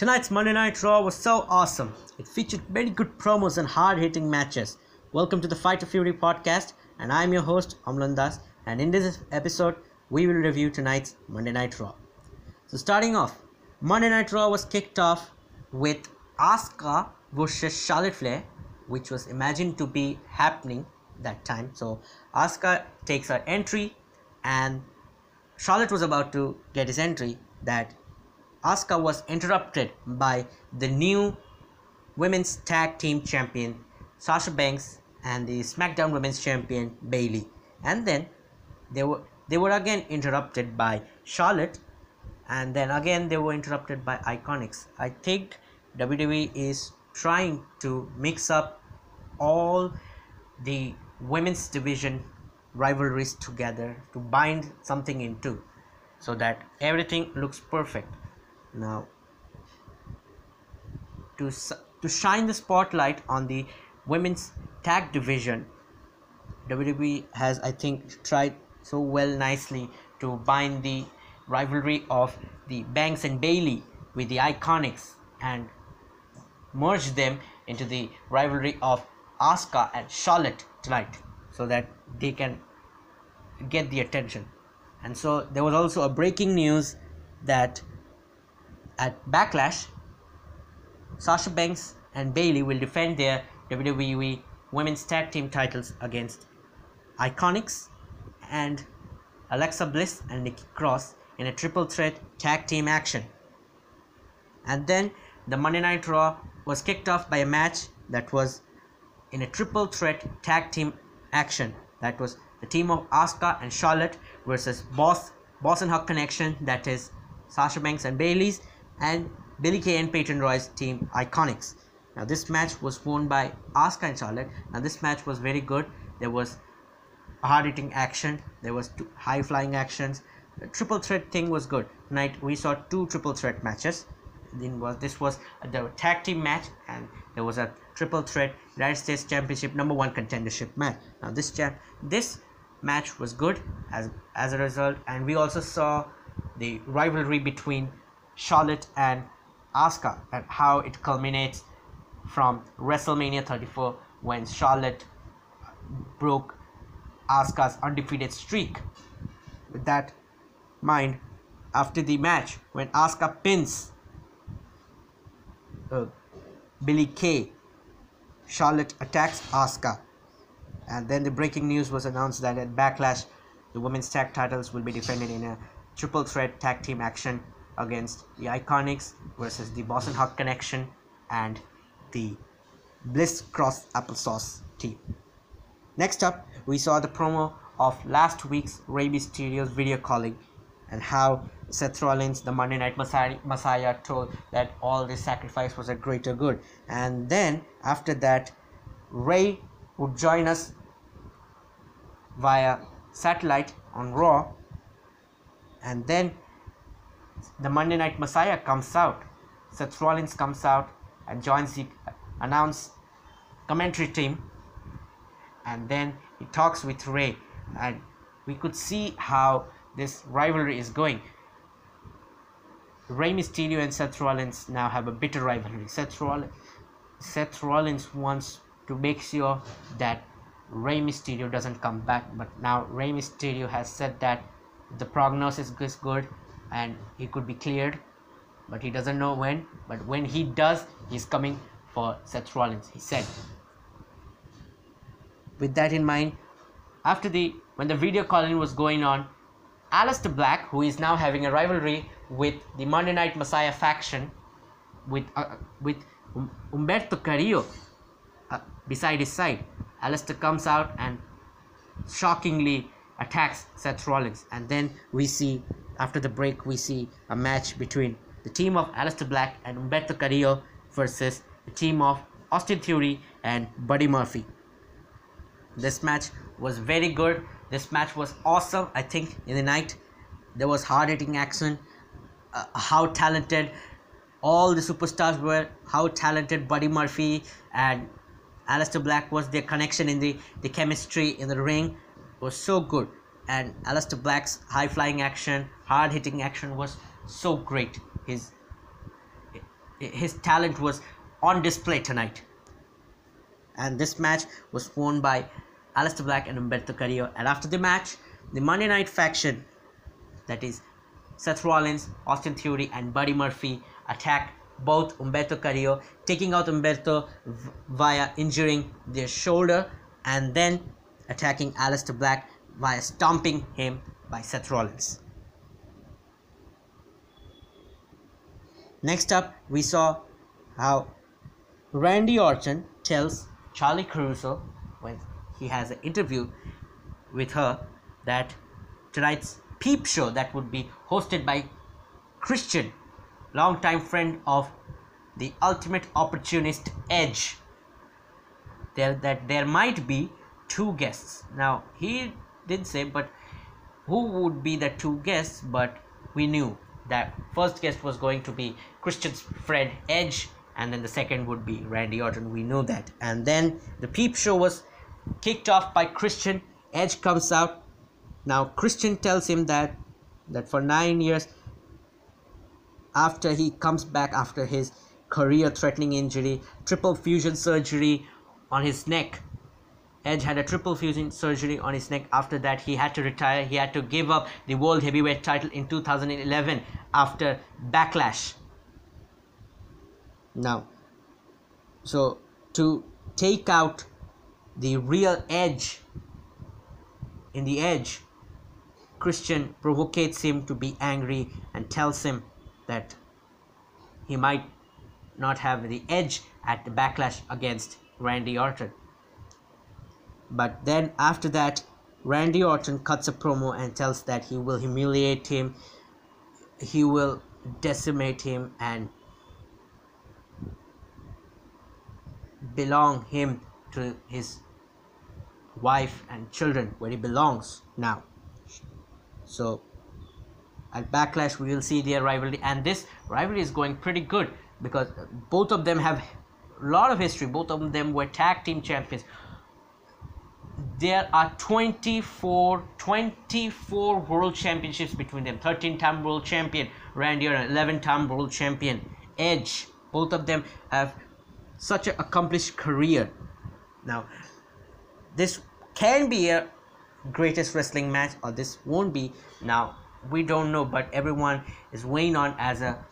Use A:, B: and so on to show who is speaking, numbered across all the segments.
A: Tonight's Monday Night Raw was so awesome. It featured many good promos and hard hitting matches. Welcome to the Fight of Fury podcast, and I'm your host, Amlan Das. And in this episode, we will review tonight's Monday Night Raw. So, starting off, Monday Night Raw was kicked off with Asuka versus Charlotte Flair, which was imagined to be happening that time. So, Asuka takes her entry, and Charlotte was about to get his entry. That Asuka was interrupted by the new women's tag team champion Sasha Banks and the SmackDown Women's Champion Bayley. And then they were they were again interrupted by Charlotte and then again they were interrupted by Iconics. I think WWE is trying to mix up all the women's division rivalries together to bind something into so that everything looks perfect now to to shine the spotlight on the women's tag division WWE has I think tried so well nicely to bind the rivalry of the Banks and Bayley with the Iconics and merge them into the rivalry of Asuka and Charlotte tonight so that they can get the attention. And so there was also a breaking news that at Backlash, Sasha Banks and Bayley will defend their WWE Women's Tag Team titles against Iconics and Alexa Bliss and Nikki Cross in a triple threat tag team action. And then the Monday Night Raw was kicked off by a match that was in a triple threat tag team action. That was the team of Asuka and Charlotte versus Boss Boss and Hug Connection, that is Sasha Banks and Bayley's and Billie Kay and Peyton Royce team Iconics. Now this match was won by Asuka and Charlotte. Now this match was very good. There was hard hitting action. There was high flying actions. The triple threat thing was good. Tonight we saw two triple threat matches. Then was this was the tag team match and there was a triple threat United States Championship number one contendership match. Now this champ this match was good as as a result, and we also saw the rivalry between Charlotte and Asuka and how it culminates from WrestleMania 34 when Charlotte broke Asuka's undefeated streak. With that mind, after the match, when Asuka pins uh, Billie Kay, Charlotte attacks Asuka, and then the breaking news was announced that at Backlash, the women's tag titles will be defended in a triple threat tag team action against the Iconics versus the Boss 'n' Hug Connection and the Bliss Cross Applesauce team. Next up, we saw the promo of last week's Rey Mysterio's video calling and how Seth Rollins, the Monday Night Messiah, Messiah, told that all this sacrifice was a greater good. And then after that, Rey would join us via satellite on Raw. And then the Monday Night Messiah comes out. Seth Rollins comes out and joins the announced commentary team. And then he talks with Rey, And we could see how this rivalry is going. Rey Mysterio and Seth Rollins now have a bitter rivalry. Seth Rollins, Seth Rollins wants to make sure that Rey Mysterio doesn't come back, but now Rey Mysterio has said that the prognosis is good and he could be cleared but he doesn't know when. But when he does he's coming for Seth Rollins he said. With that in mind after the when the video calling was going on Aleister Black who is now having a rivalry with the Monday Night Messiah faction with uh, with um, Humberto Carrillo uh, beside his side Aleister comes out and shockingly attacks Seth Rollins. And then we see after the break, we see a match between the team of Aleister Black and Humberto Carrillo versus the team of Austin Theory and Buddy Murphy. This match was very good. This match was awesome. I think in the night there was hard hitting action. Uh, how talented all the superstars were. How talented Buddy Murphy and Aleister Black was. Their connection in the the chemistry in the ring was so good and Aleister Black's high flying action, hard hitting action was so great. His his talent was on display tonight. And this match was won by Aleister Black and Humberto Carrillo. And after the match, the Monday Night faction, that is Seth Rollins, Austin Theory, and Buddy Murphy, attack both Humberto Carrillo, taking out Humberto via injuring their shoulder and then attacking Aleister Black via stomping him by Seth Rollins. Next up, we saw how Randy Orton tells Charly Caruso when he has an interview with her that tonight's peep show that would be hosted by Christian, longtime friend of the ultimate opportunist Edge. There that there might be two guests. Now he did say, but who would be the two guests? But we knew that first guest was going to be Christian's friend Edge, and then the second would be Randy Orton. We know that. And then the peep show was kicked off by Christian. Edge comes out. Now Christian tells him that that for nine years after he comes back after his career threatening injury, triple fusion surgery on his neck, Edge had a triple fusion surgery on his neck. After that, he had to retire. He had to give up the World Heavyweight title in 2011 after Backlash. Now, so to take out the real Edge in the Edge, Christian provocates him to be angry and tells him that he might not have the edge at the backlash against Randy Orton. But then after that, Randy Orton cuts a promo and tells that he will humiliate him, he will decimate him, and belong him to his wife and children where he belongs now. So at Backlash, we will see their rivalry, and this rivalry is going pretty good because both of them have a lot of history. Both of them were tag team champions there are 24 24 world championships between them. 13 time world champion randy orton 11 time world champion edge. Both of them have such an accomplished career. Now this can be a greatest wrestling match or this won't be. Now we don't know but everyone is weighing on as a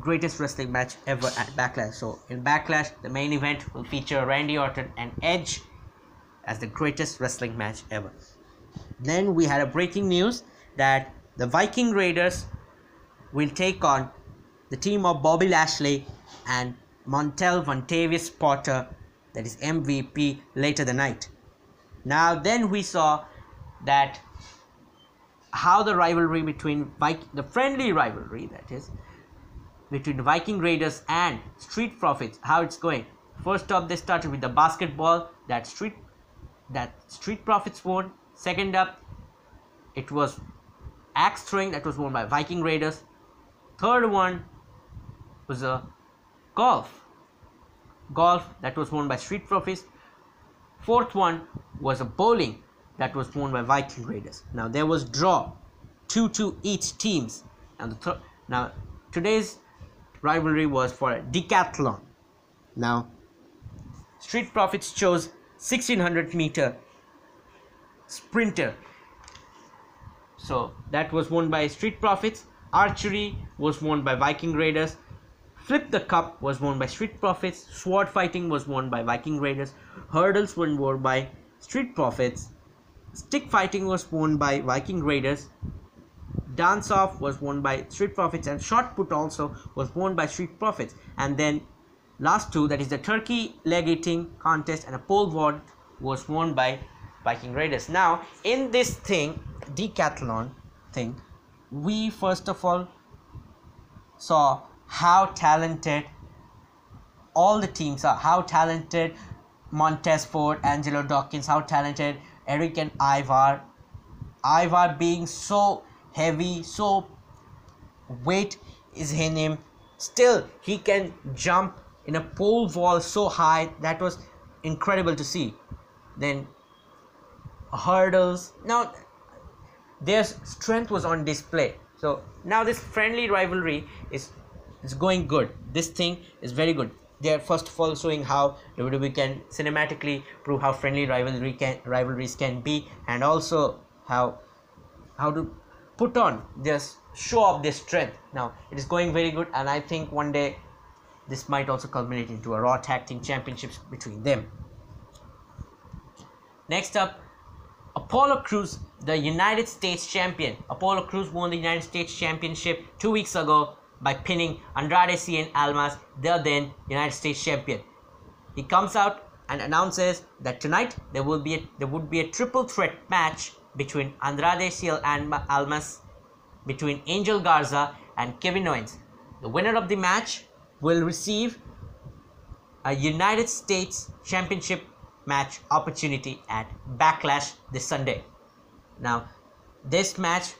A: greatest wrestling match ever at backlash. So in backlash the main event will feature randy orton and edge as the greatest wrestling match ever. Then we had a breaking news that the Viking Raiders will take on the team of Bobby Lashley and Montel Vontavious Porter, that is MVP, later the night. Now, then we saw that how the rivalry between Viking, the friendly rivalry that is, between the Viking Raiders and Street Profits, how it's going. First up, they started with the basketball that Street that Street Profits won. Second up, it was axe throwing that was won by Viking Raiders. Third one was a golf. Golf that was won by Street Profits. Fourth one was a bowling that was won by Viking Raiders. Now there was draw, two to each teams. And the th- now today's rivalry was for a decathlon. Now Street Profits chose 1600 meter sprinter. So that was won by Street Profits. Archery was won by Viking Raiders. Flip the Cup was won by Street Profits. Sword Fighting was won by Viking Raiders. Hurdles were won by Street Profits. Stick Fighting was won by Viking Raiders. Dance Off was won by Street Profits. And Shot Put also was won by Street Profits. And then last two that is the turkey leg eating contest and a pole vault was won by Viking Raiders. Now in this thing decathlon thing we first of all saw how talented all the teams are how talented Montez Ford, Angelo Dawkins, how talented Erik and Ivar. Ivar being so heavy, so weight is in him. Still, he can jump in a pole vault so high that was incredible to see. Then hurdles. Now their strength was on display. So now this friendly rivalry is it's going good. This thing is very good. They're first of all showing how WWE can cinematically prove how friendly rivalry can rivalries can be and also how how to put on just show off their strength. Now it is going very good and I think one day this might also culminate into a Raw Tag Team Championships between them next up Apollo Crews, the United States champion Apollo Crews won the United States championship two weeks ago by pinning Andrade Cien Almas, the then United States champion. He comes out and announces that tonight there will be a, there would be a triple threat match between Andrade Cien and Almas, between Angel Garza and Kevin Owens. The winner of the match will receive a United States Championship match opportunity at Backlash this Sunday. Now, this match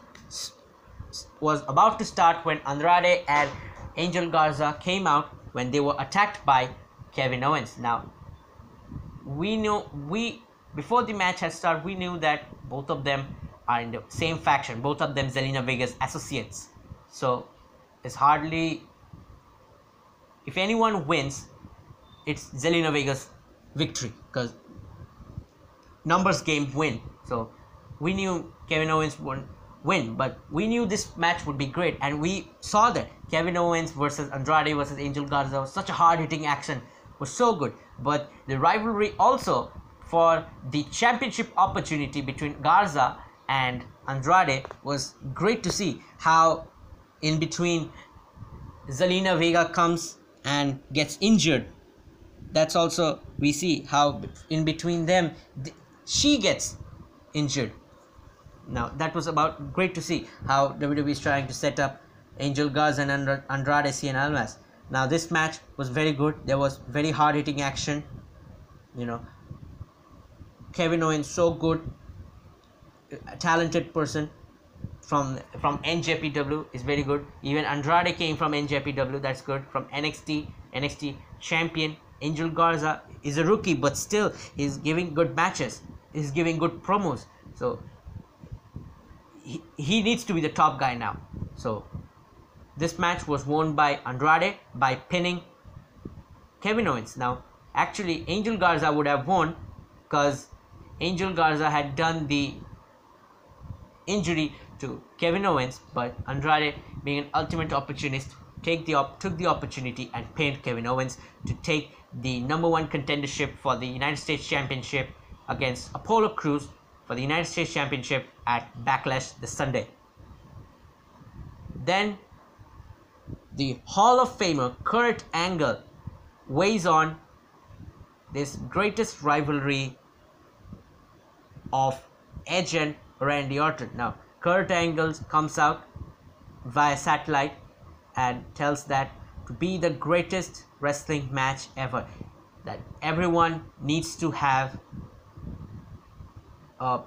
A: was about to start when Andrade and Angel Garza came out when they were attacked by Kevin Owens. Now, we know we before the match had started, we knew that both of them are in the same faction. Both of them Zelina Vega's associates. So it's hardly if anyone wins, it's Zelina Vega's victory because numbers game win. So we knew Kevin Owens won win. But we knew this match would be great, and we saw that Kevin Owens versus Andrade versus Angel Garza was such a hard hitting action, was so good. But the rivalry also for the championship opportunity between Garza and Andrade was great to see how in between Zelina Vega comes and gets injured. That's also we see how in between them she gets injured now that was about great to see how WWE is trying to set up Angel Garza and Andrade Cien Almas. Now this match was very good. There was very hard hitting action. You know, Kevin Owens so good, talented person from from NJPW is very good. Even Andrade came from NJPW. That's good. From NXT, NXT champion Angel Garza is a rookie, but still he's giving good matches. He's giving good promos. So he, he needs to be the top guy now. So this match was won by Andrade by pinning Kevin Owens. Now, actually, Angel Garza would have won because Angel Garza had done the injury to Kevin Owens, but Andrade, being an ultimate opportunist, take the op- took the opportunity and pinned Kevin Owens to take the number one contendership for the United States Championship against Apollo Crews for the United States Championship at Backlash this Sunday. Then the Hall of Famer Kurt Angle weighs on this greatest rivalry of Edge and Randy Orton. Now, Kurt Angle comes out via satellite and tells that to be the greatest wrestling match ever, that everyone needs to have uh,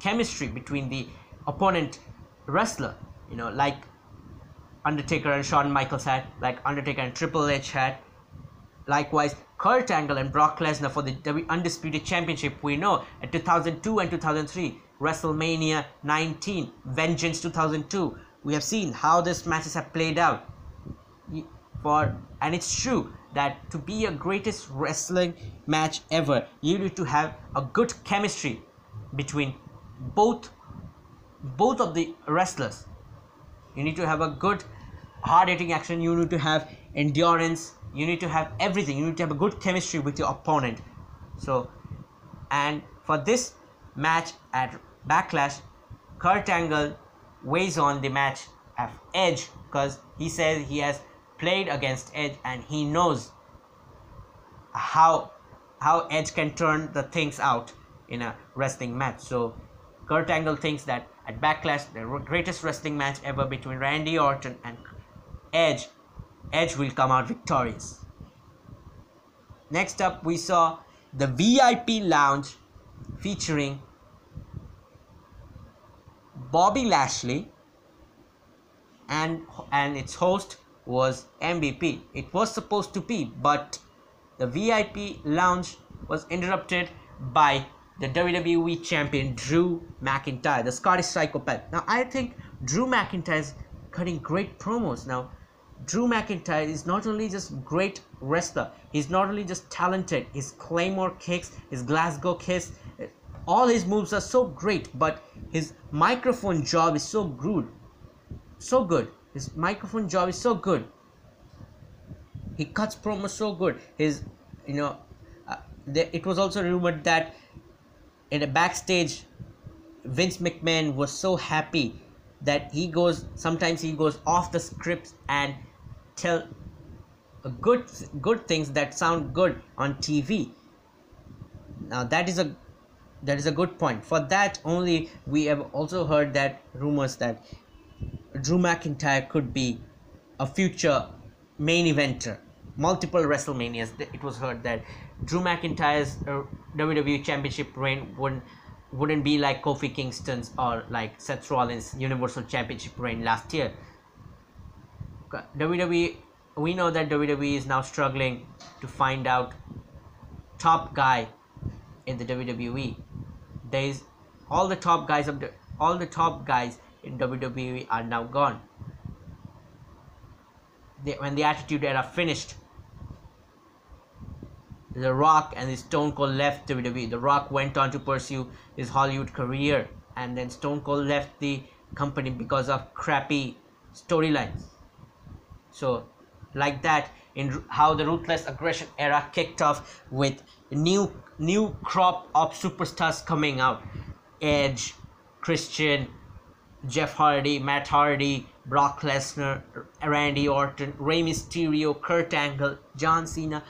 A: chemistry between the opponent wrestler you know like Undertaker and Shawn Michaels had like Undertaker and Triple H had. Likewise Kurt Angle and Brock Lesnar for the Undisputed Championship we know at 2002 and 2003 WrestleMania 19 Vengeance 2002 we have seen how these matches have played out. For and it's true that to be a greatest wrestling match ever you need to have a good chemistry between both both of the wrestlers. You need to have a good hard hitting action you need to have endurance you need to have everything. You need to have a good chemistry with your opponent. So and for this match at backlash kurt angle weighs on the match of edge because he says he has played against edge and he knows how how edge can turn the things out in a wrestling match. So Kurt Angle thinks that at Backlash, the greatest wrestling match ever between Randy Orton and Edge, Edge will come out victorious. Next up, we saw the VIP Lounge featuring Bobby Lashley and and its host was MVP. It was supposed to be, but the VIP Lounge was interrupted by the WWE champion Drew McIntyre, the Scottish psychopath. Now, I think Drew McIntyre is cutting great promos. Now, Drew McIntyre is not only just great wrestler, he's not only just talented, his Claymore kicks, his Glasgow kicks, all his moves are so great, but his microphone job is so good. So good. His microphone job is so good. He cuts promos so good. His, you know, uh, there, it was also rumored that in a backstage, Vince McMahon was so happy that he goes sometimes he goes off the script and tell good good things that sound good on TV. Now that is a that is a good point. For that only we have also heard that rumors that Drew McIntyre could be a future main eventer. Multiple WrestleManias. It was heard that Drew McIntyre's uh, WWE Championship reign wouldn't wouldn't be like Kofi Kingston's or like Seth Rollins' Universal Championship reign last year. WWE, we know that WWE is now struggling to find out top guy in the WWE. There is all the top guys of the all the top guys in WWE are now gone. They, when the Attitude Era finished, The Rock and the Stone Cold left WWE. The Rock went on to pursue his Hollywood career, and then Stone Cold left the company because of crappy storylines. So, like that, in how the Ruthless Aggression era kicked off with new new crop of superstars coming out, Edge, Christian, Jeff Hardy, Matt Hardy, Brock Lesnar, Randy Orton, Rey Mysterio, Kurt Angle, John Cena.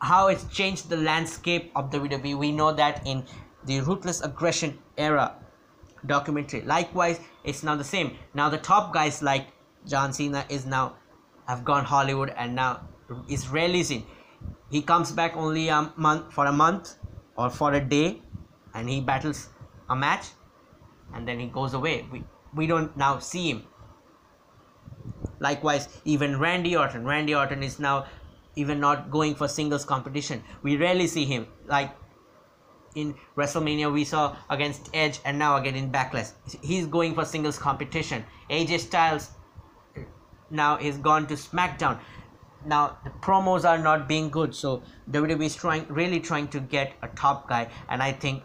A: How it's changed the landscape of the WWE. We know that in the Ruthless Aggression era documentary. Likewise, it's now the same. Now the top guys like John Cena is now have gone Hollywood and now is releasing. He comes back only a month for a month or for a day, and he battles a match, and then he goes away. We we don't now see him. Likewise, even Randy Orton. Randy Orton is now even not going for singles competition. We rarely see him. Like in WrestleMania we saw against Edge and now again in Backlash. He's going for singles competition. AJ Styles now is gone to SmackDown. Now the promos are not being good, so WWE is trying really trying to get a top guy, and I think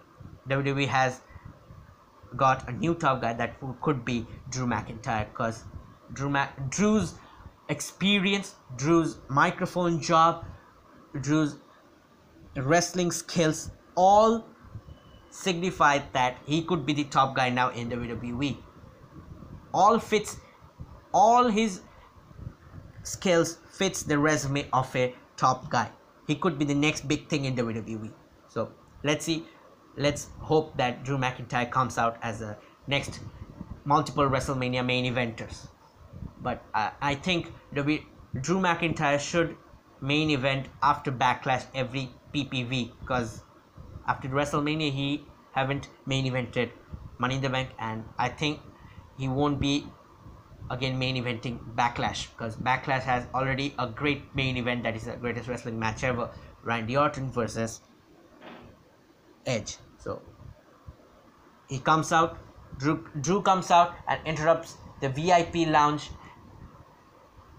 A: WWE has got a new top guy that could be Drew McIntyre because Drew Mac- Drew's experience, Drew's microphone job, Drew's wrestling skills all signified that he could be the top guy now in WWE. All fits, all his skills fits the resume of a top guy. He could be the next big thing in WWE. So let's see, let's hope that Drew McIntyre comes out as a next multiple WrestleMania main eventers. But uh, I think w- Drew McIntyre should main event after Backlash every PPV because after WrestleMania he haven't main evented Money in the Bank and I think he won't be again main eventing Backlash. Because Backlash has already a great main event that is the greatest wrestling match ever. Randy Orton versus Edge. So he comes out Drew, Drew comes out and interrupts the VIP lounge.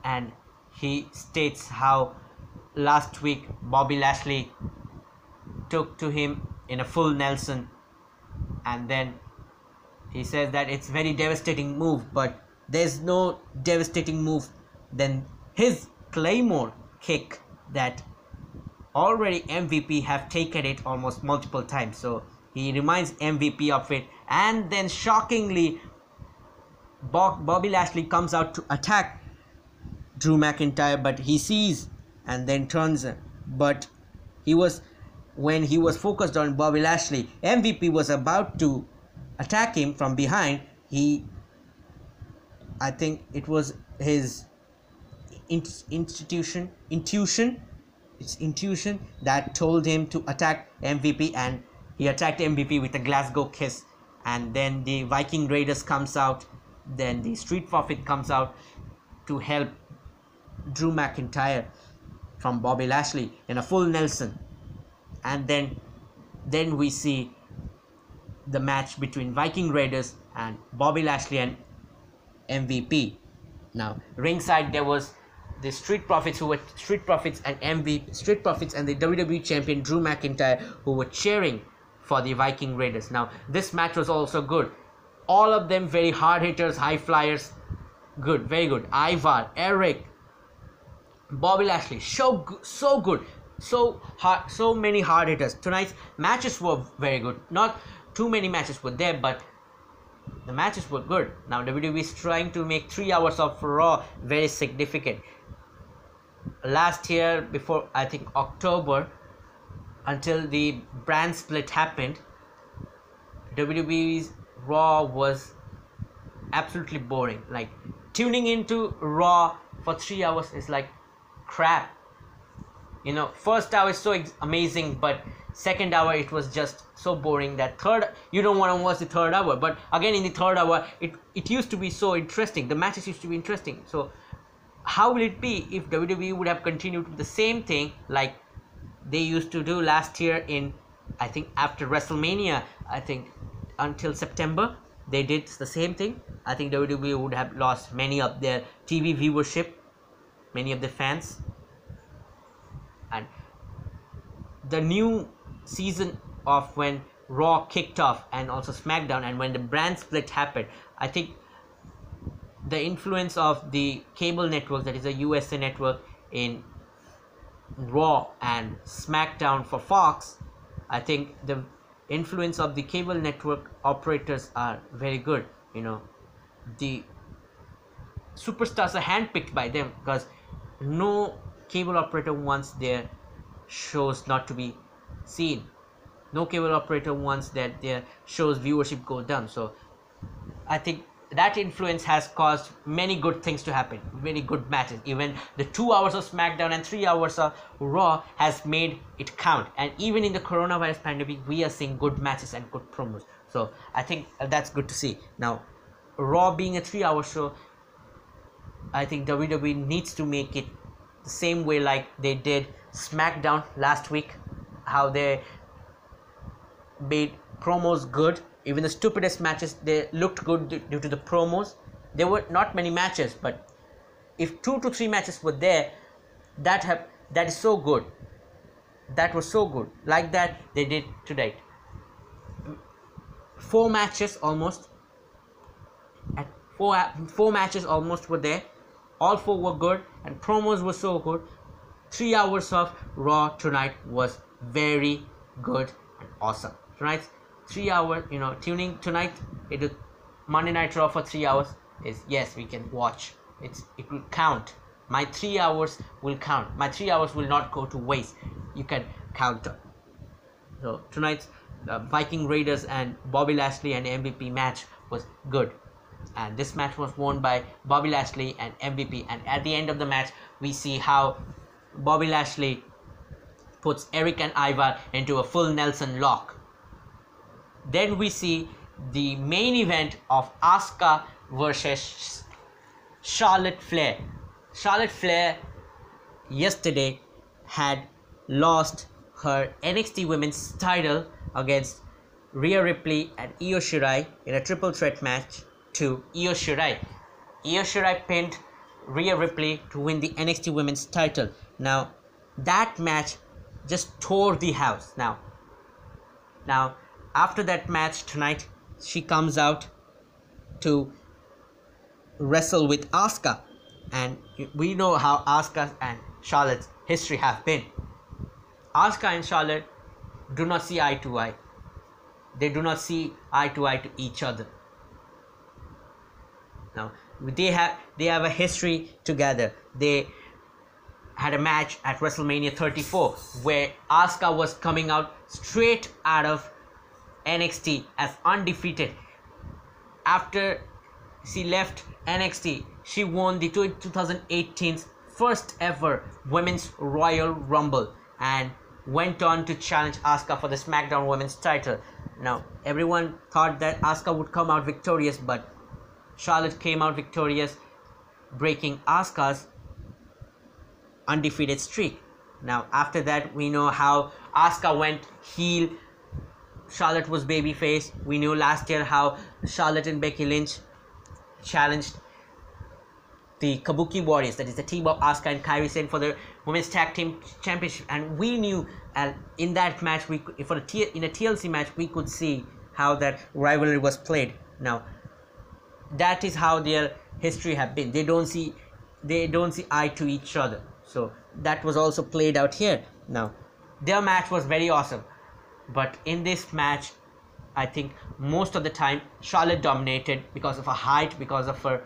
A: And he states how last week Bobby Lashley took to him in a full Nelson. And then he says that it's very devastating move but there's no devastating move than his claymore kick that already MVP have taken it almost multiple times. So he reminds MVP of it. And then shockingly Bobby Lashley comes out to attack Drew McIntyre but he sees and then turns. But he was when he was focused on Bobby Lashley MVP was about to attack him from behind. He I think it was his institution intuition it's intuition that told him to attack MVP and he attacked MVP with a Glasgow kiss. And then the Viking Raiders comes out then the Street Profit comes out to help Drew McIntyre from Bobby Lashley in a full Nelson. And then then we see the match between Viking Raiders and Bobby Lashley and MVP Now, ringside there was the Street Profits who were Street Profits and MV Street Profits and the WWE champion Drew McIntyre who were cheering for the Viking Raiders. Now, this match was also good. All of them very hard hitters, high flyers. Good, very good. Ivar, Erik, Bobby Lashley, so so good, so hard, so many hard hitters. Tonight's matches were very good. Not too many matches were there, but the matches were good. Now WWE is trying to make three hours of Raw very significant. Last year, before I think October, until the brand split happened, WWE's Raw was absolutely boring. Like tuning into Raw for three hours is like crap. You know, first hour is so amazing, but second hour it was just so boring that third you don't want to watch the third hour but again in the third hour it it used to be so interesting. The matches used to be interesting. So how will it be if WWE would have continued the same thing like they used to do last year in I think after WrestleMania I think until September? They did the same thing. I think WWE would have lost many of their TV viewership many of the fans. And the new season of when Raw kicked off and also SmackDown and when the brand split happened, I think the influence of the cable network, that is a USA network, in Raw and SmackDown for Fox, I think the influence of the cable network operators are very good. You know, the superstars are handpicked by them because no cable operator wants their shows not to be seen no cable operator wants that their shows viewership go down. So i think that influence has caused many good things to happen many good matches. Even the two hours of smackdown and three hours of raw has made it count. And even in the coronavirus pandemic we are seeing good matches and good promos. So i think that's good to see. Now raw being a three hour show i think wwe needs to make it the same way like they did smackdown last week how they made promos good. Even the stupidest matches, they looked good due to the promos. There were not many matches, but if two to three matches were there, that have that is so good. That was so good. Like that they did today. Four matches almost. At four four matches almost were there. All four were good, and promos were so good. Three hours of Raw tonight was very good and awesome. Tonight's three hour you know tuning tonight it monday night raw for three hours is yes we can watch. It's it will count. My three hours will count. My three hours will not go to waste. You can count so tonight's uh, viking raiders and bobby lashley and mvp match was good. And this match was won by bobby lashley and mvp and at the end of the match we see how bobby lashley puts Erik and ivar into a full nelson lock then we see the main event of Asuka versus Charlotte Flair. Charlotte Flair yesterday had lost her NXT Women's title against Rhea Ripley and Io Shirai in a triple threat match to Io Shirai. Io Shirai pinned Rhea Ripley to win the NXT Women's title. Now, that match just tore the house. Now, now after that match tonight, she comes out to wrestle with Asuka, and we know how Asuka and Charlotte's history have been. Asuka and Charlotte do not see eye to eye. They do not see eye to eye to each other. Now they have they have a history together. They a match at WrestleMania 34 where Asuka was coming out straight out of NXT as undefeated. After she left NXT, she won the 2018's first ever Women's Royal Rumble and went on to challenge Asuka for the SmackDown Women's title. Now, everyone thought that Asuka would come out victorious, but Charlotte came out victorious, breaking Asuka's undefeated streak. Now, after that, we know how Asuka went heel Charlotte was babyface. We knew last year how Charlotte and Becky Lynch challenged the Kabuki Warriors, that is the team of Asuka and Kairi Sane for the Women's Tag Team Championship. And we knew and in that match, we could, for a T, in a TLC match, we could see how that rivalry was played. Now, that is how their history have been. They don't see they don't see eye to each other. So that was also played out here. Now, their match was very awesome, but in this match, I think most of the time Charlotte dominated because of her height, because of her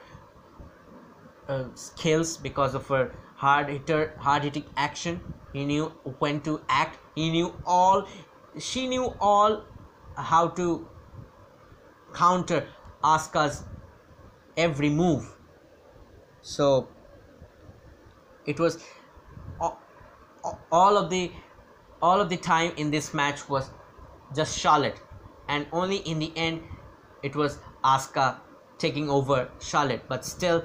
A: uh, skills, because of her hard hitter, hard hitting action. He knew when to act. He knew all. She knew all how to counter Asuka's every move. So it was all of the all of the time in this match was just Charlotte. And only in the end it was Asuka taking over Charlotte. But still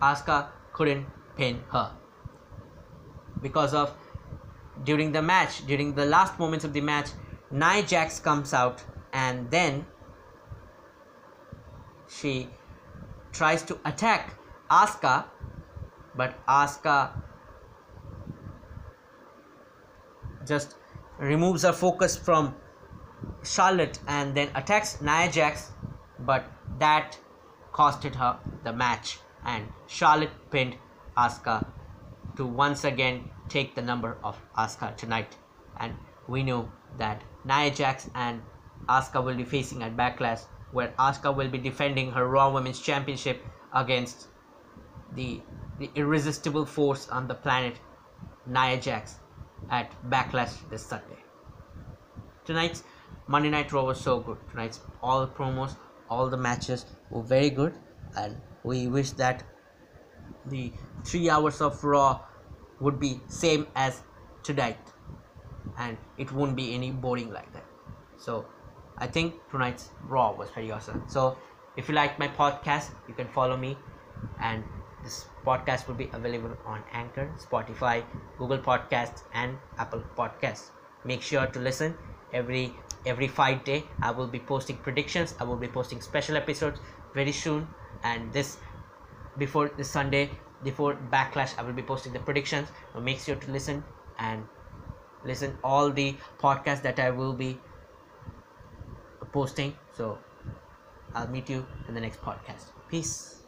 A: Asuka couldn't pin her. Because of during the match during the last moments of the match Nia Jax comes out and then she tries to attack Asuka but Asuka just removes her focus from Charlotte and then attacks Nia Jax, but that costed her the match, and Charlotte pinned Asuka to once again take the number of Asuka tonight. And we know that Nia Jax and Asuka will be facing at Backlash, where Asuka will be defending her Raw Women's Championship against the the irresistible force on the planet, Nia Jax, at Backlash this Sunday. Tonight's Monday Night Raw was so good. Tonight's all promos, all the matches were very good, and we wish that the three hours of Raw would be same as tonight, and it won't be any boring like that. So, I think tonight's Raw was very awesome. So, if you like my podcast, you can follow me, and this podcast will be available on Anchor, Spotify, Google Podcasts, and Apple Podcasts. Make sure to listen every every five day. I will be posting predictions. I will be posting special episodes very soon, and this before this Sunday before backlash i will be posting the predictions so make sure to listen and listen all the podcasts that i will be posting so i'll meet you in the next podcast peace